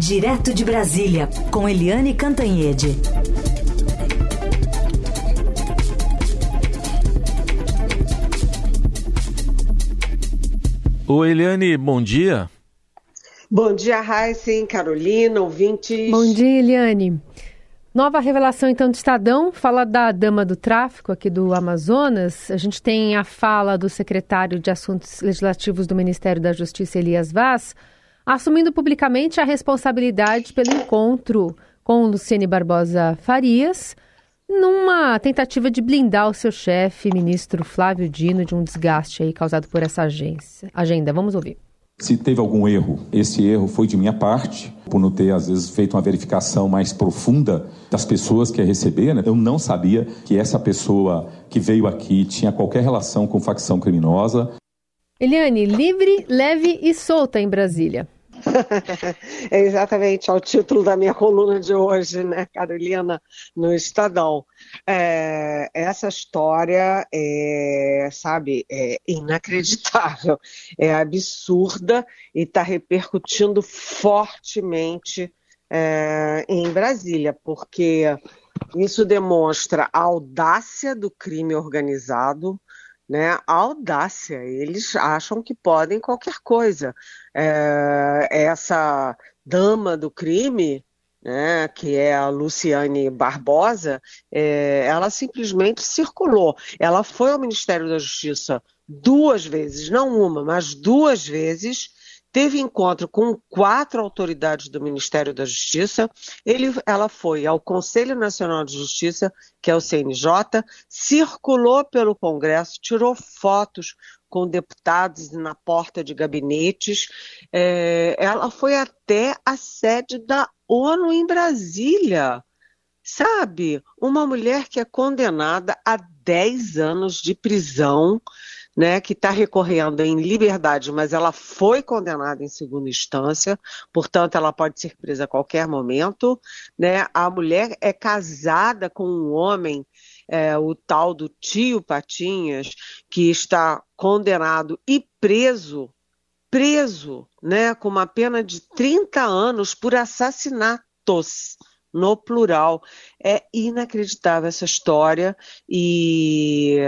Direto de Brasília, com Eliane Cantanhede. Oi, Eliane, bom dia. Bom dia, Raíssen, Carolina, ouvintes. Bom dia, Eliane. Nova revelação, então, do Estadão, fala da dama do tráfico aqui do Amazonas. A gente tem a fala do secretário de Assuntos Legislativos do Ministério da Justiça, Elias Vaz, assumindo publicamente a responsabilidade pelo encontro com Luciane Barbosa Farias, numa tentativa de blindar o seu chefe, ministro Flávio Dino, de um desgaste aí causado por essa agência. agenda. Vamos ouvir. Se teve algum erro, esse erro foi de minha parte, por não ter, às vezes, feito uma verificação mais profunda das pessoas que ia receber. Né? Eu não sabia que essa pessoa que veio aqui tinha qualquer relação com facção criminosa. Eliane, livre, leve e solta em Brasília. é exatamente é o título da minha coluna de hoje, né, Carolina, no Estadão. É, essa história é, sabe, é inacreditável, é absurda e está repercutindo fortemente é, em Brasília, porque isso demonstra a audácia do crime organizado, né, audácia. Eles acham que podem qualquer coisa. É, essa dama do crime, né, que é a Luciane Barbosa, é, ela simplesmente circulou. Ela foi ao Ministério da Justiça duas vezes, não uma, mas duas vezes, teve encontro com quatro autoridades do Ministério da Justiça. Ele, ela foi ao Conselho Nacional de Justiça, que é o CNJ, circulou pelo Congresso, tirou fotos com deputados na porta de gabinetes. É, ela foi até a sede da ONU em Brasília. Sabe, uma mulher que é condenada a 10 anos de prisão né, que está recorrendo em liberdade, mas ela foi condenada em segunda instância, portanto, ela pode ser presa a qualquer momento. Né? A mulher é casada com um homem, é, o tal do tio Patinhas, que está condenado e preso, preso, né, com uma pena de 30 anos por assassinatos no plural. É inacreditável essa história e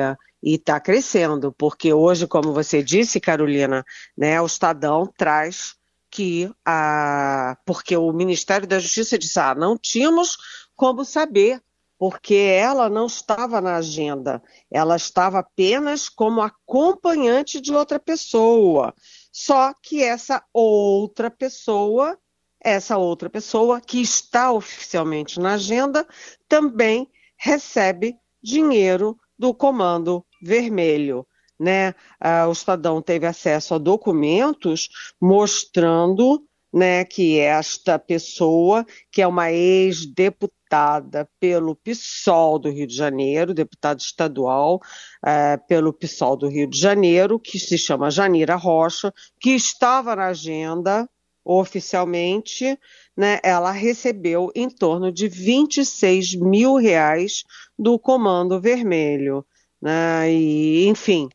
e está crescendo, porque hoje, como você disse, Carolina, né, o Estadão traz que a porque o Ministério da Justiça disse, ah, não tínhamos como saber, porque ela não estava na agenda, ela estava apenas como acompanhante de outra pessoa. Só que essa outra pessoa, essa outra pessoa que está oficialmente na agenda, também recebe dinheiro do Comando Vermelho. Né? Ah, o Estadão teve acesso a documentos mostrando né, que esta pessoa, que é uma ex-deputada pelo PSOL do Rio de Janeiro, deputada estadual é, pelo PSOL do Rio de Janeiro, que se chama Janira Rocha, que estava na agenda oficialmente, né, ela recebeu em torno de 26 mil reais do Comando Vermelho. Né, e, enfim,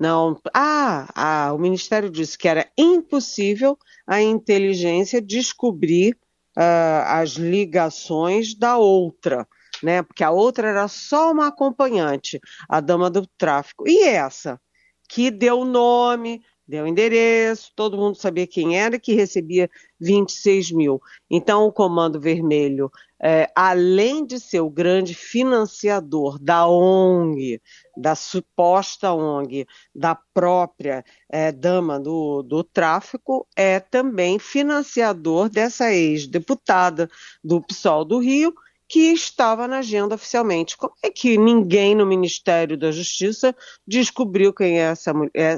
não. Ah, ah, o Ministério disse que era impossível a inteligência descobrir uh, as ligações da outra, né? Porque a outra era só uma acompanhante, a dama do tráfico. E essa, que deu nome, deu endereço, todo mundo sabia quem era, que recebia 26 mil. Então, o Comando Vermelho, é, além de ser o grande financiador da ONG, da suposta ONG, da própria é, dama do, do tráfico, é também financiador dessa ex-deputada do PSOL do Rio, que estava na agenda oficialmente. Como é que ninguém no Ministério da Justiça descobriu quem é essa é,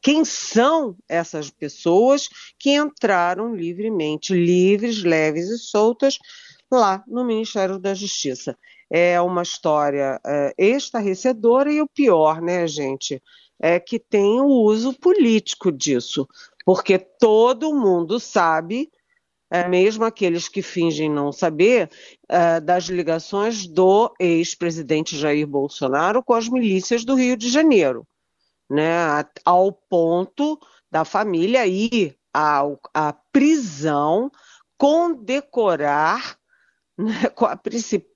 quem são essas pessoas que entraram livremente, livres, leves e soltas lá no Ministério da Justiça? É uma história é, estarrecedora e o pior, né, gente, é que tem o uso político disso, porque todo mundo sabe é, mesmo aqueles que fingem não saber, é, das ligações do ex-presidente Jair Bolsonaro com as milícias do Rio de Janeiro, né, ao ponto da família ir à, à prisão condecorar né, com a principal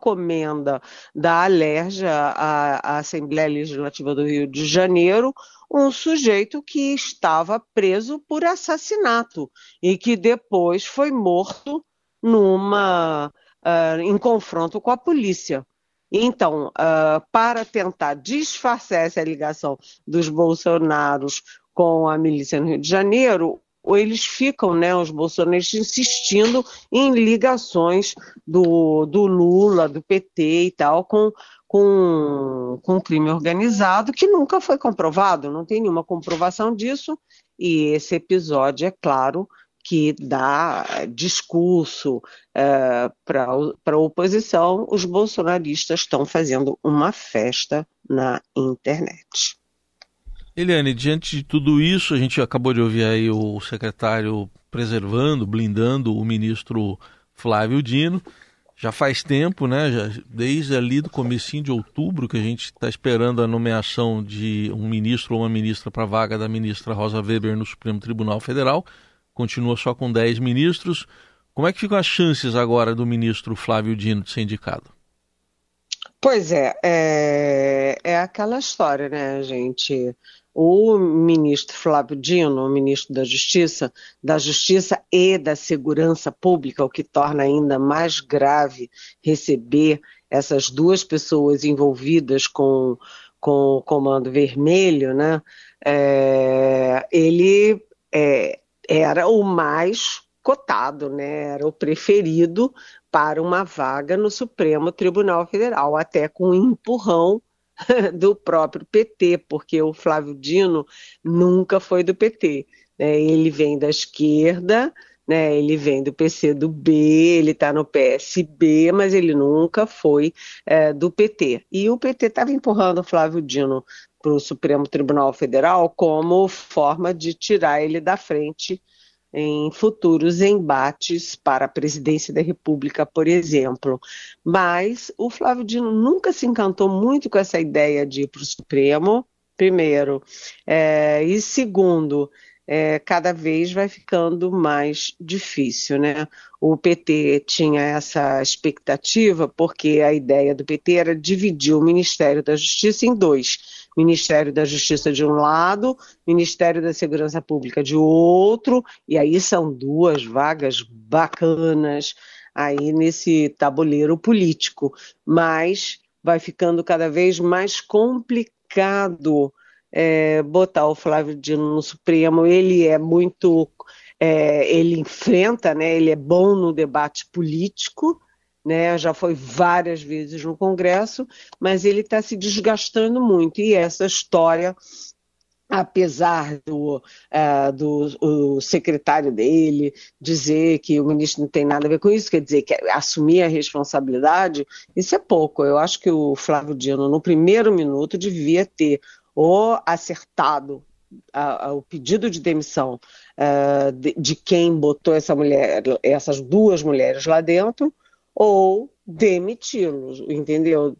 comenda da Alerja, a, a Assembleia Legislativa do Rio de Janeiro, um sujeito que estava preso por assassinato e que depois foi morto numa uh, em confronto com a polícia. Então, uh, para tentar disfarçar essa ligação dos bolsonaros com a milícia no Rio de Janeiro, eles ficam, né, os bolsonaristas, insistindo em ligações do, do Lula, do PT e tal, com, com, crime organizado, que nunca foi comprovado, não tem nenhuma comprovação disso, e esse episódio, é claro, que dá discurso é, para a oposição, os bolsonaristas estão fazendo uma festa na internet. Eliane, diante de tudo isso, a gente acabou de ouvir aí o secretário preservando, blindando o ministro Flávio Dino. Já faz tempo, né? Já, desde ali do comecinho de outubro que a gente está esperando a nomeação de um ministro ou uma ministra para a vaga da ministra Rosa Weber no Supremo Tribunal Federal. Continua só com 10 ministros. Como é que ficam as chances agora do ministro Flávio Dino de ser indicado? Pois é, é, é aquela história, né, gente? O ministro Flávio Dino, o ministro da Justiça, da Justiça e da Segurança Pública, o que torna ainda mais grave receber essas duas pessoas envolvidas com, com o Comando Vermelho, né? É, ele é, era o mais cotado, né? Era o preferido para uma vaga no Supremo Tribunal Federal, até com um empurrão do próprio PT, porque o Flávio Dino nunca foi do PT. Né? Ele vem da esquerda, né? ele vem do PC do B, ele está no PSB, mas ele nunca foi é, do PT. E o PT estava empurrando o Flávio Dino para o Supremo Tribunal Federal como forma de tirar ele da frente em futuros embates para a presidência da República, por exemplo. Mas o Flávio Dino nunca se encantou muito com essa ideia de ir para o Supremo, primeiro. É, e segundo, é, cada vez vai ficando mais difícil, né? O PT tinha essa expectativa porque a ideia do PT era dividir o Ministério da Justiça em dois Ministério da Justiça de um lado, Ministério da Segurança Pública de outro, e aí são duas vagas bacanas aí nesse tabuleiro político, mas vai ficando cada vez mais complicado é, botar o Flávio Dino no Supremo. Ele é muito, é, ele enfrenta, né? Ele é bom no debate político, né? Já foi várias vezes no Congresso, mas ele está se desgastando muito. E essa história apesar do, uh, do secretário dele dizer que o ministro não tem nada a ver com isso, quer dizer, que assumir a responsabilidade, isso é pouco. Eu acho que o Flávio Dino, no primeiro minuto, devia ter ou acertado a, a, o pedido de demissão uh, de, de, quem botou essa mulher, essas duas mulheres lá dentro, ou demiti-los, entendeu?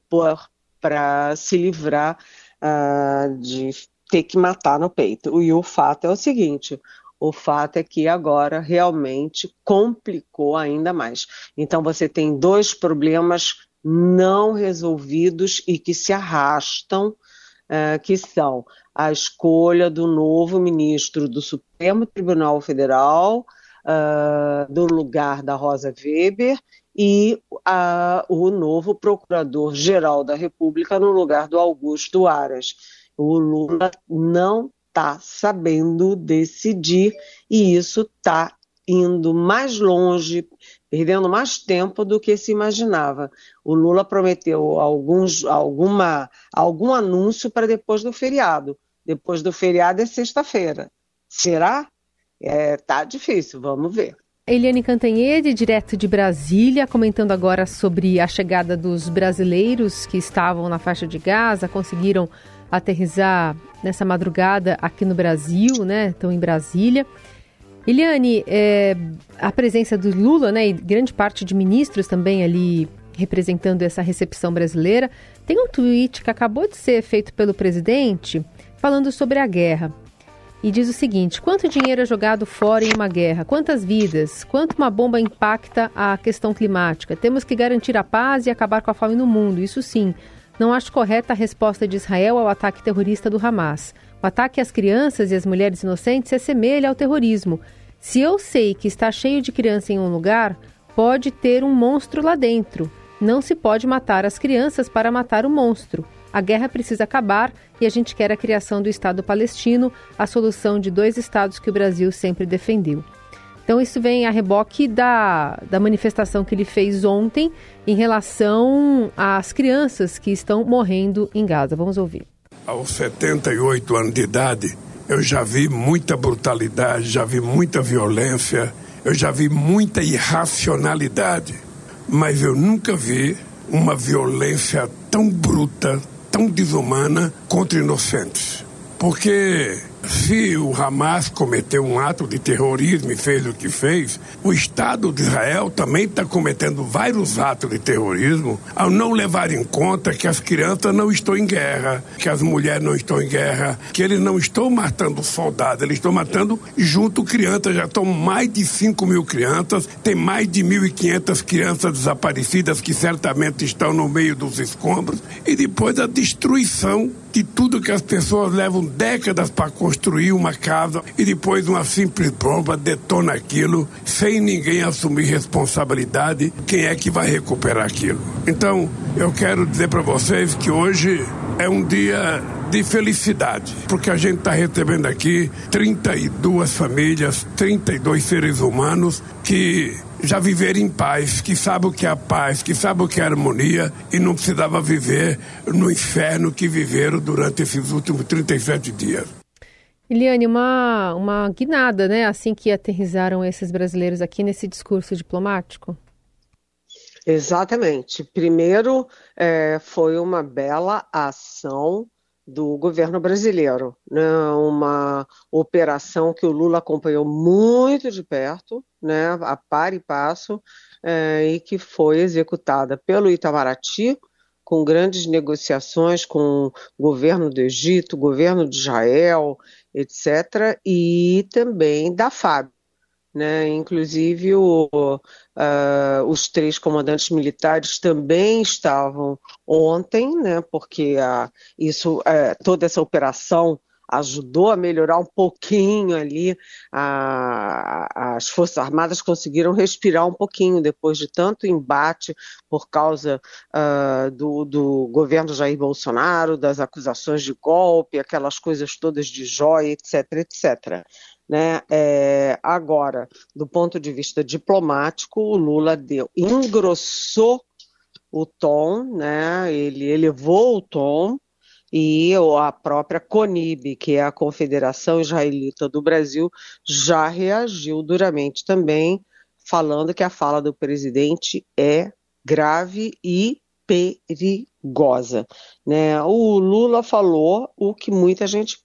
Para se livrar uh, de ter que matar no peito. E o fato é o seguinte: o fato é que agora realmente complicou ainda mais. Então você tem dois problemas não resolvidos e que se arrastam, uh, que são a escolha do novo ministro do Supremo Tribunal Federal, uh, do lugar da Rosa Weber, e a, o novo procurador-geral da República no lugar do Augusto Aras. O Lula não está sabendo decidir e isso está indo mais longe, perdendo mais tempo do que se imaginava. O Lula prometeu alguns, alguma, algum anúncio para depois do feriado. Depois do feriado é sexta-feira. Será? É, tá difícil, vamos ver. Eliane Cantanhede, direto de Brasília, comentando agora sobre a chegada dos brasileiros que estavam na faixa de Gaza, conseguiram aterrizar nessa madrugada aqui no Brasil, né? Estão em Brasília. Eliane, é, a presença do Lula, né, e grande parte de ministros também ali representando essa recepção brasileira. Tem um tweet que acabou de ser feito pelo presidente falando sobre a guerra. E diz o seguinte: quanto dinheiro é jogado fora em uma guerra? Quantas vidas? Quanto uma bomba impacta a questão climática? Temos que garantir a paz e acabar com a fome no mundo, isso sim. Não acho correta a resposta de Israel ao ataque terrorista do Hamas. O ataque às crianças e às mulheres inocentes se assemelha ao terrorismo. Se eu sei que está cheio de criança em um lugar, pode ter um monstro lá dentro. Não se pode matar as crianças para matar o monstro. A guerra precisa acabar e a gente quer a criação do Estado palestino, a solução de dois estados que o Brasil sempre defendeu. Então, isso vem a reboque da, da manifestação que ele fez ontem em relação às crianças que estão morrendo em Gaza. Vamos ouvir. Aos 78 anos de idade, eu já vi muita brutalidade, já vi muita violência, eu já vi muita irracionalidade, mas eu nunca vi uma violência tão bruta, tão desumana contra inocentes. Porque se o Hamas cometeu um ato de terrorismo e fez o que fez, o Estado de Israel também está cometendo vários atos de terrorismo ao não levar em conta que as crianças não estão em guerra, que as mulheres não estão em guerra, que eles não estão matando soldados, eles estão matando junto crianças. Já estão mais de 5 mil crianças, tem mais de 1.500 crianças desaparecidas que certamente estão no meio dos escombros, e depois a destruição de tudo que as pessoas levam décadas para construir uma casa e depois uma simples bomba detona aquilo sem ninguém assumir responsabilidade. Quem é que vai recuperar aquilo? Então, eu quero dizer para vocês que hoje é um dia de felicidade, porque a gente está recebendo aqui 32 famílias, 32 seres humanos que já viveram em paz, que sabem o que é a paz, que sabem o que é a harmonia e não precisava viver no inferno que viveram durante esses últimos 37 dias. Eliane, uma, uma guinada, né? Assim que aterrizaram esses brasileiros aqui nesse discurso diplomático. Exatamente. Primeiro, é, foi uma bela ação do governo brasileiro, né? uma operação que o Lula acompanhou muito de perto, né? a par e passo, é, e que foi executada pelo Itamaraty, com grandes negociações com o governo do Egito, governo de Israel, etc., e também da FAB. Né? Inclusive, o, uh, os três comandantes militares também estavam ontem, né? porque uh, isso, uh, toda essa operação ajudou a melhorar um pouquinho ali. A, as Forças Armadas conseguiram respirar um pouquinho depois de tanto embate por causa uh, do, do, governo Jair Bolsonaro, das acusações de golpe, aquelas coisas todas de joia, etc, etc. Né? É, agora, do ponto de vista diplomático, o Lula deu, engrossou o tom, né? ele elevou o tom, e a própria CONIB, que é a Confederação Israelita do Brasil, já reagiu duramente também, falando que a fala do presidente é grave e perigosa. Né? O Lula falou o que muita gente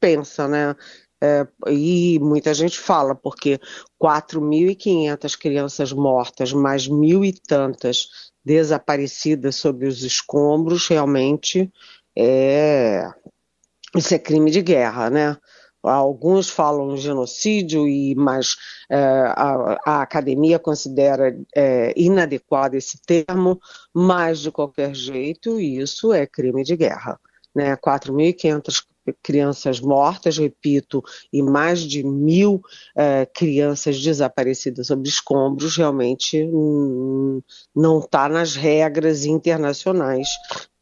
pensa, né? É, e muita gente fala, porque 4.500 crianças mortas, mais mil e tantas desaparecidas sob os escombros, realmente é, isso é crime de guerra, né? Alguns falam genocídio, e mas é, a, a, academia considera é, inadequado esse termo, mas de qualquer jeito isso é crime de guerra. Né? 4.500 crianças mortas, repito, e mais de mil é, crianças desaparecidas sob escombros, realmente hum, não está nas regras internacionais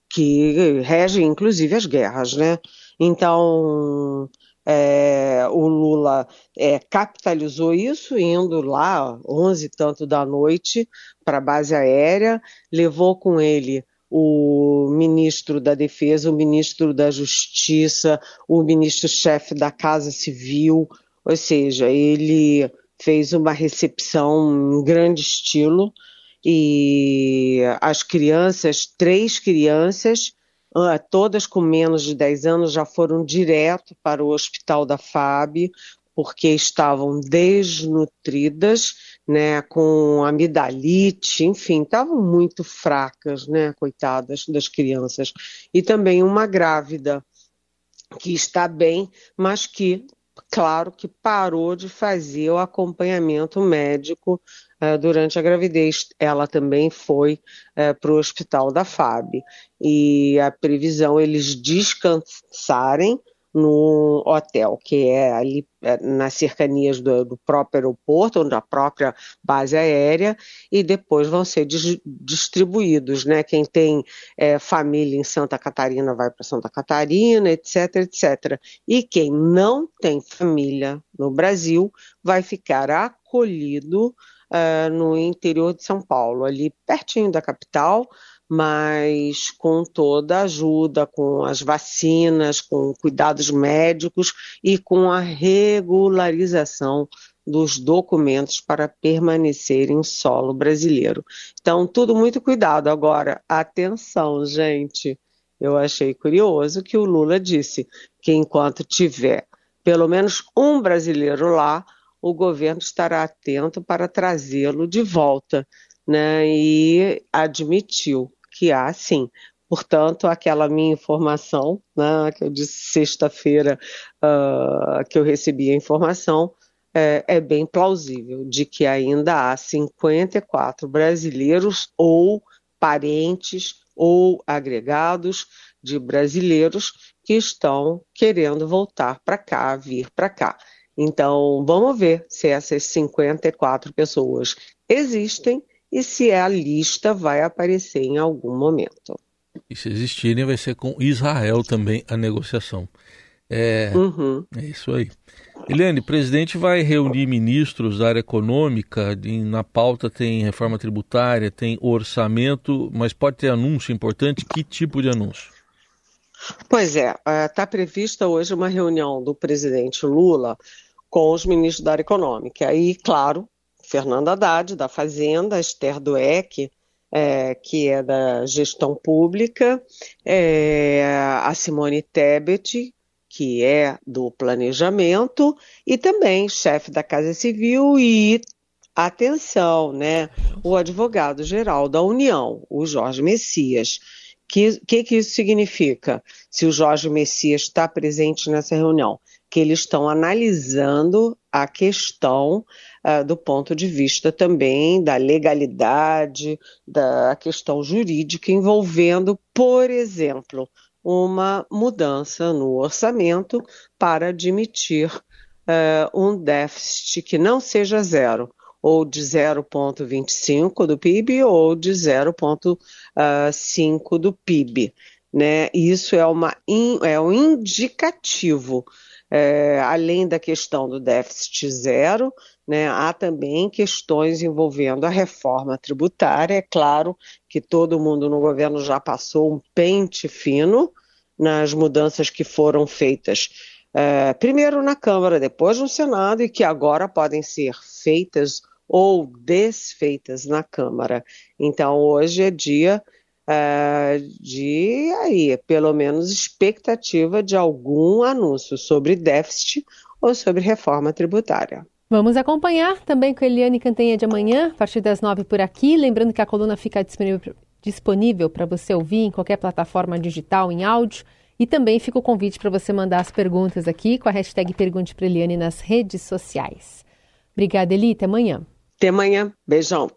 que rege inclusive as guerras, né? Então, é, o Lula é, capitalizou isso, indo lá, 11 e tanto da noite, para a base aérea, levou com ele o ministro da Defesa, o ministro da Justiça, o ministro-chefe da Casa Civil, ou seja, ele fez uma recepção em grande estilo, e as crianças, três crianças, ah, todas com menos de 10 anos, já foram direto para o hospital da FAB, porque estavam desnutridas, né, com amidalite, enfim, estavam muito fracas, né, coitadas das crianças. E também uma grávida que está bem, mas que claro que parou de fazer o acompanhamento médico uh, durante a gravidez. Ela também foi uh, para o hospital da FAB. E a previsão eles descansarem no hotel, que é ali é, nas cercanias do, do, próprio aeroporto, ou da própria base aérea, e depois vão ser dis, distribuídos, né? Quem tem é, família em Santa Catarina vai para Santa Catarina, etc, etc. E quem não tem família no Brasil vai ficar acolhido uh, no interior de São Paulo, ali pertinho da capital, mas com toda a ajuda, com as vacinas, com cuidados médicos e com a regularização dos documentos para permanecer em solo brasileiro. Então, tudo muito cuidado. Agora, atenção, gente. Eu achei curioso que o Lula disse que enquanto tiver pelo menos um brasileiro lá, o governo estará atento para trazê-lo de volta, né? E admitiu que há sim. Portanto, aquela minha informação, né, que eu disse sexta-feira uh, que eu recebi a informação, é, é, bem plausível de que ainda há 54 brasileiros ou parentes ou agregados de brasileiros que estão querendo voltar para cá, vir para cá. Então, vamos ver se essas 54 pessoas existem e se a lista vai aparecer em algum momento. E se existirem, vai ser com Israel também a negociação. É, uhum. é isso aí. Eliane, o presidente vai reunir ministros da área econômica, na pauta tem reforma tributária, tem orçamento, mas pode ter anúncio importante? Que tipo de anúncio? Pois é, está é, prevista hoje uma reunião do presidente Lula com os ministros da área econômica. Aí, claro, Fernando Haddad, da Fazenda, Esther Dueck, é, que é da gestão pública, é, a Simone Tebet, que é do planejamento, e também chefe da Casa Civil e atenção, né, o advogado-geral da União, o Jorge Messias. O que, que, que isso significa? Se o Jorge Messias está presente nessa reunião, que eles estão analisando a questão uh, do ponto de vista também da legalidade, da questão jurídica envolvendo, por exemplo, uma mudança no orçamento para admitir uh, um déficit que não seja zero, ou de 0,25 do PIB ou de 0,5 do PIB. Né? Isso é, uma, é um indicativo é, além da questão do déficit zero, né, há também questões envolvendo a reforma tributária. É claro que todo mundo no governo já passou um pente fino nas mudanças que foram feitas, é, primeiro na Câmara, depois no Senado, e que agora podem ser feitas ou desfeitas na Câmara. Então, hoje é dia uh, de aí, pelo menos expectativa de algum anúncio sobre déficit ou sobre reforma tributária. Vamos acompanhar também com Eliane Cantanha de amanhã, a partir das nove por aqui. Lembrando que a coluna fica disponível para você ouvir em qualquer plataforma digital em áudio. E também fica o convite para você mandar as perguntas aqui com a hashtag Pergunte para Eliane nas redes sociais. Obrigada, Eli. Até amanhã. Até amanhã. Beijão.